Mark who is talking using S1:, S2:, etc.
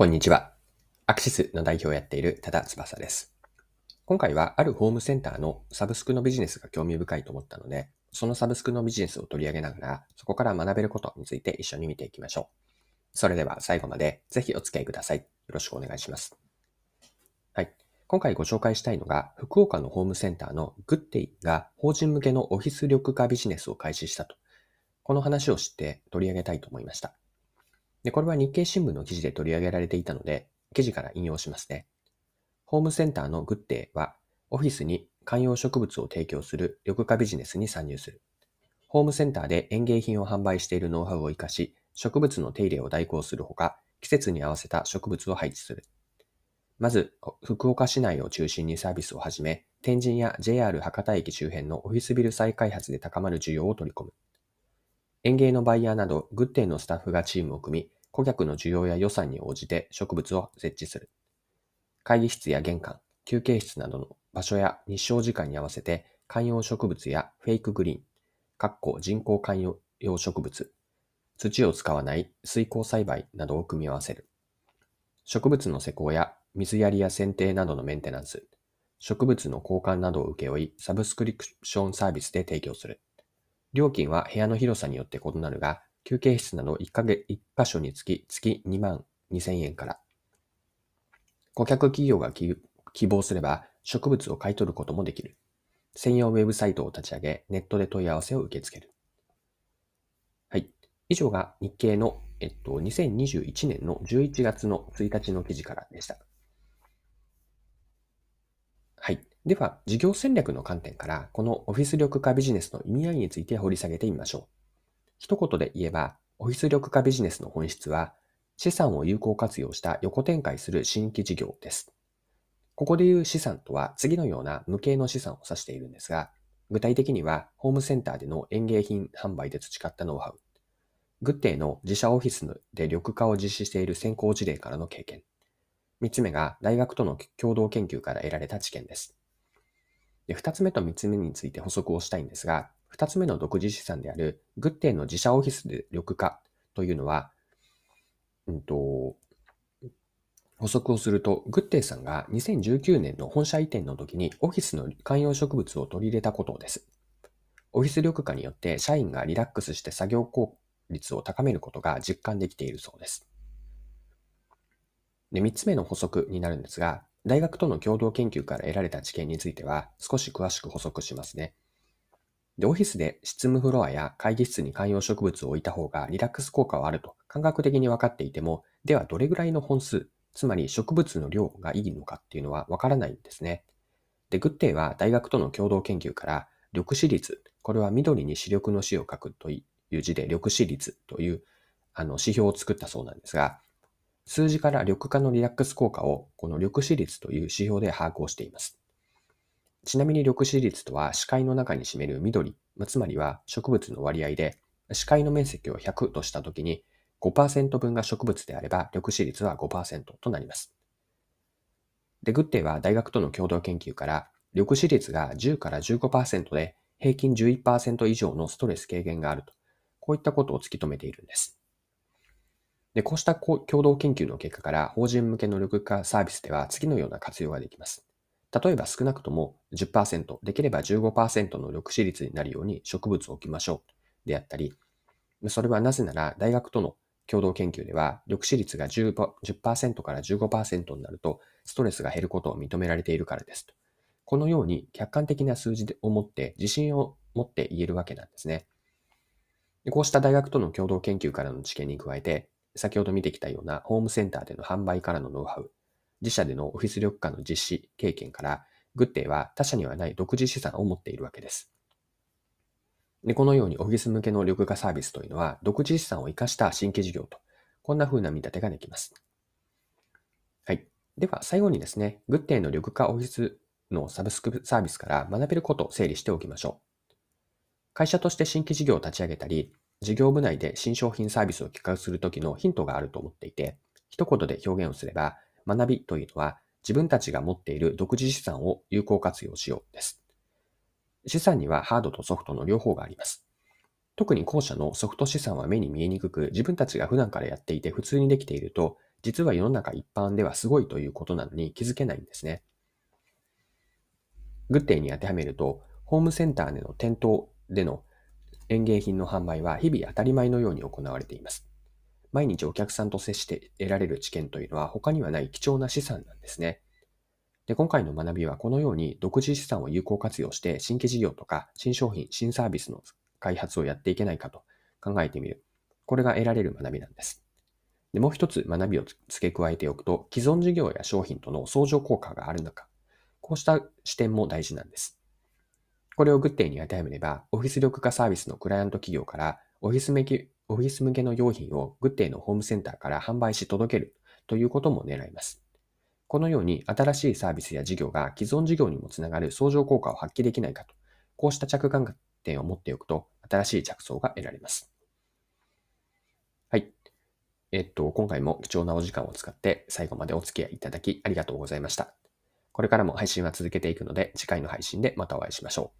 S1: こんにちは。アクシスの代表をやっている多田翼です。今回はあるホームセンターのサブスクのビジネスが興味深いと思ったので、そのサブスクのビジネスを取り上げながら、そこから学べることについて一緒に見ていきましょう。それでは最後までぜひお付き合いください。よろしくお願いします。はい。今回ご紹介したいのが、福岡のホームセンターのグッテイが法人向けのオフィス緑化ビジネスを開始したと。この話を知って取り上げたいと思いました。で、これは日経新聞の記事で取り上げられていたので、記事から引用しますね。ホームセンターのグッデーは、オフィスに観葉植物を提供する緑化ビジネスに参入する。ホームセンターで園芸品を販売しているノウハウを活かし、植物の手入れを代行するほか、季節に合わせた植物を配置する。まず、福岡市内を中心にサービスを始め、天神や JR 博多駅周辺のオフィスビル再開発で高まる需要を取り込む。園芸のバイヤーなど、グッデイのスタッフがチームを組み、顧客の需要や予算に応じて植物を設置する。会議室や玄関、休憩室などの場所や日照時間に合わせて観葉植物やフェイクグリーン、括弧人工観葉植物、土を使わない水耕栽培などを組み合わせる。植物の施工や水やりや剪定などのメンテナンス、植物の交換などを請け負い、サブスクリプションサービスで提供する。料金は部屋の広さによって異なるが、休憩室など 1, か月1箇所につき月2万2000円から。顧客企業が希望すれば植物を買い取ることもできる。専用ウェブサイトを立ち上げ、ネットで問い合わせを受け付ける。はい。以上が日経の、えっと、2021年の11月の1日の記事からでした。はい。では、事業戦略の観点から、このオフィス緑化ビジネスの意味合いについて掘り下げてみましょう。一言で言えば、オフィス緑化ビジネスの本質は、資産を有効活用した横展開する新規事業です。ここで言う資産とは次のような無形の資産を指しているんですが、具体的にはホームセンターでの園芸品販売で培ったノウハウ、グッデイの自社オフィスで緑化を実施している先行事例からの経験、三つ目が大学との共同研究から得られた知見です。で二つ目と三つ目について補足をしたいんですが、二つ目の独自資産であるグッデイの自社オフィスで緑化というのは、うんと、補足をすると、グッデイさんが2019年の本社移転の時にオフィスの観葉植物を取り入れたことです。オフィス緑化によって社員がリラックスして作業効率を高めることが実感できているそうです。で、三つ目の補足になるんですが、大学との共同研究から得られた知見については少し詳しく補足しますね。で、オフィスで執務フロアや会議室に観葉植物を置いた方がリラックス効果はあると感覚的に分かっていても、ではどれぐらいの本数、つまり植物の量がいいのかっていうのは分からないんですね。で、グッテイは大学との共同研究から、緑視率、これは緑に視力の視を書くという字で緑視率というあの指標を作ったそうなんですが、数字から緑化のリラックス効果をこの緑視率という指標で把握をしています。ちなみに緑視率とは視界の中に占める緑、つまりは植物の割合で、視界の面積を100としたときに5%分が植物であれば緑視率は5%となります。で、グッテは大学との共同研究から緑視率が10から15%で平均11%以上のストレス軽減があると、こういったことを突き止めているんです。で、こうした共同研究の結果から法人向けの緑化サービスでは次のような活用ができます。例えば少なくとも10%、できれば15%の緑視率になるように植物を置きましょうであったり、それはなぜなら大学との共同研究では緑視率が 10%, 10から15%になるとストレスが減ることを認められているからです。このように客観的な数字を持って自信を持って言えるわけなんですね。こうした大学との共同研究からの知見に加えて、先ほど見てきたようなホームセンターでの販売からのノウハウ、自社でのオフィス緑化の実施経験から、グッテイは他社にはない独自資産を持っているわけです。で、このようにオフィス向けの緑化サービスというのは、独自資産を活かした新規事業と、こんな風な見立てができます。はい。では、最後にですね、グッテイの緑化オフィスのサブスクサービスから学べることを整理しておきましょう。会社として新規事業を立ち上げたり、事業部内で新商品サービスを企画するときのヒントがあると思っていて、一言で表現をすれば、学びというのは自分たちが持っている独自資産を有効活用しようです。資産にはハードとソフトの両方があります。特に後者のソフト資産は目に見えにくく、自分たちが普段からやっていて普通にできていると、実は世の中一般ではすごいということなのに気づけないんですね。グッデイに当てはめると、ホームセンターでの店頭での園芸品の販売は日々当たり前のように行われています。毎日お客さんと接して得られる知見というのは他にはない貴重な資産なんですね。で、今回の学びはこのように独自資産を有効活用して新規事業とか新商品、新サービスの開発をやっていけないかと考えてみる。これが得られる学びなんです。で、もう一つ学びを付け加えておくと、既存事業や商品との相乗効果があるのか、こうした視点も大事なんです。これをグッデイに当てはめれば、オフィス力化サービスのクライアント企業からオフィス向けオフィス向けの用品をグッデイのホームセンターから販売し届けるということも狙います。このように新しいサービスや事業が既存事業にもつながる相乗効果を発揮できないかと、こうした着眼点を持っておくと新しい着想が得られます。はい。えっと、今回も貴重なお時間を使って最後までお付き合いいただきありがとうございました。これからも配信は続けていくので、次回の配信でまたお会いしましょう。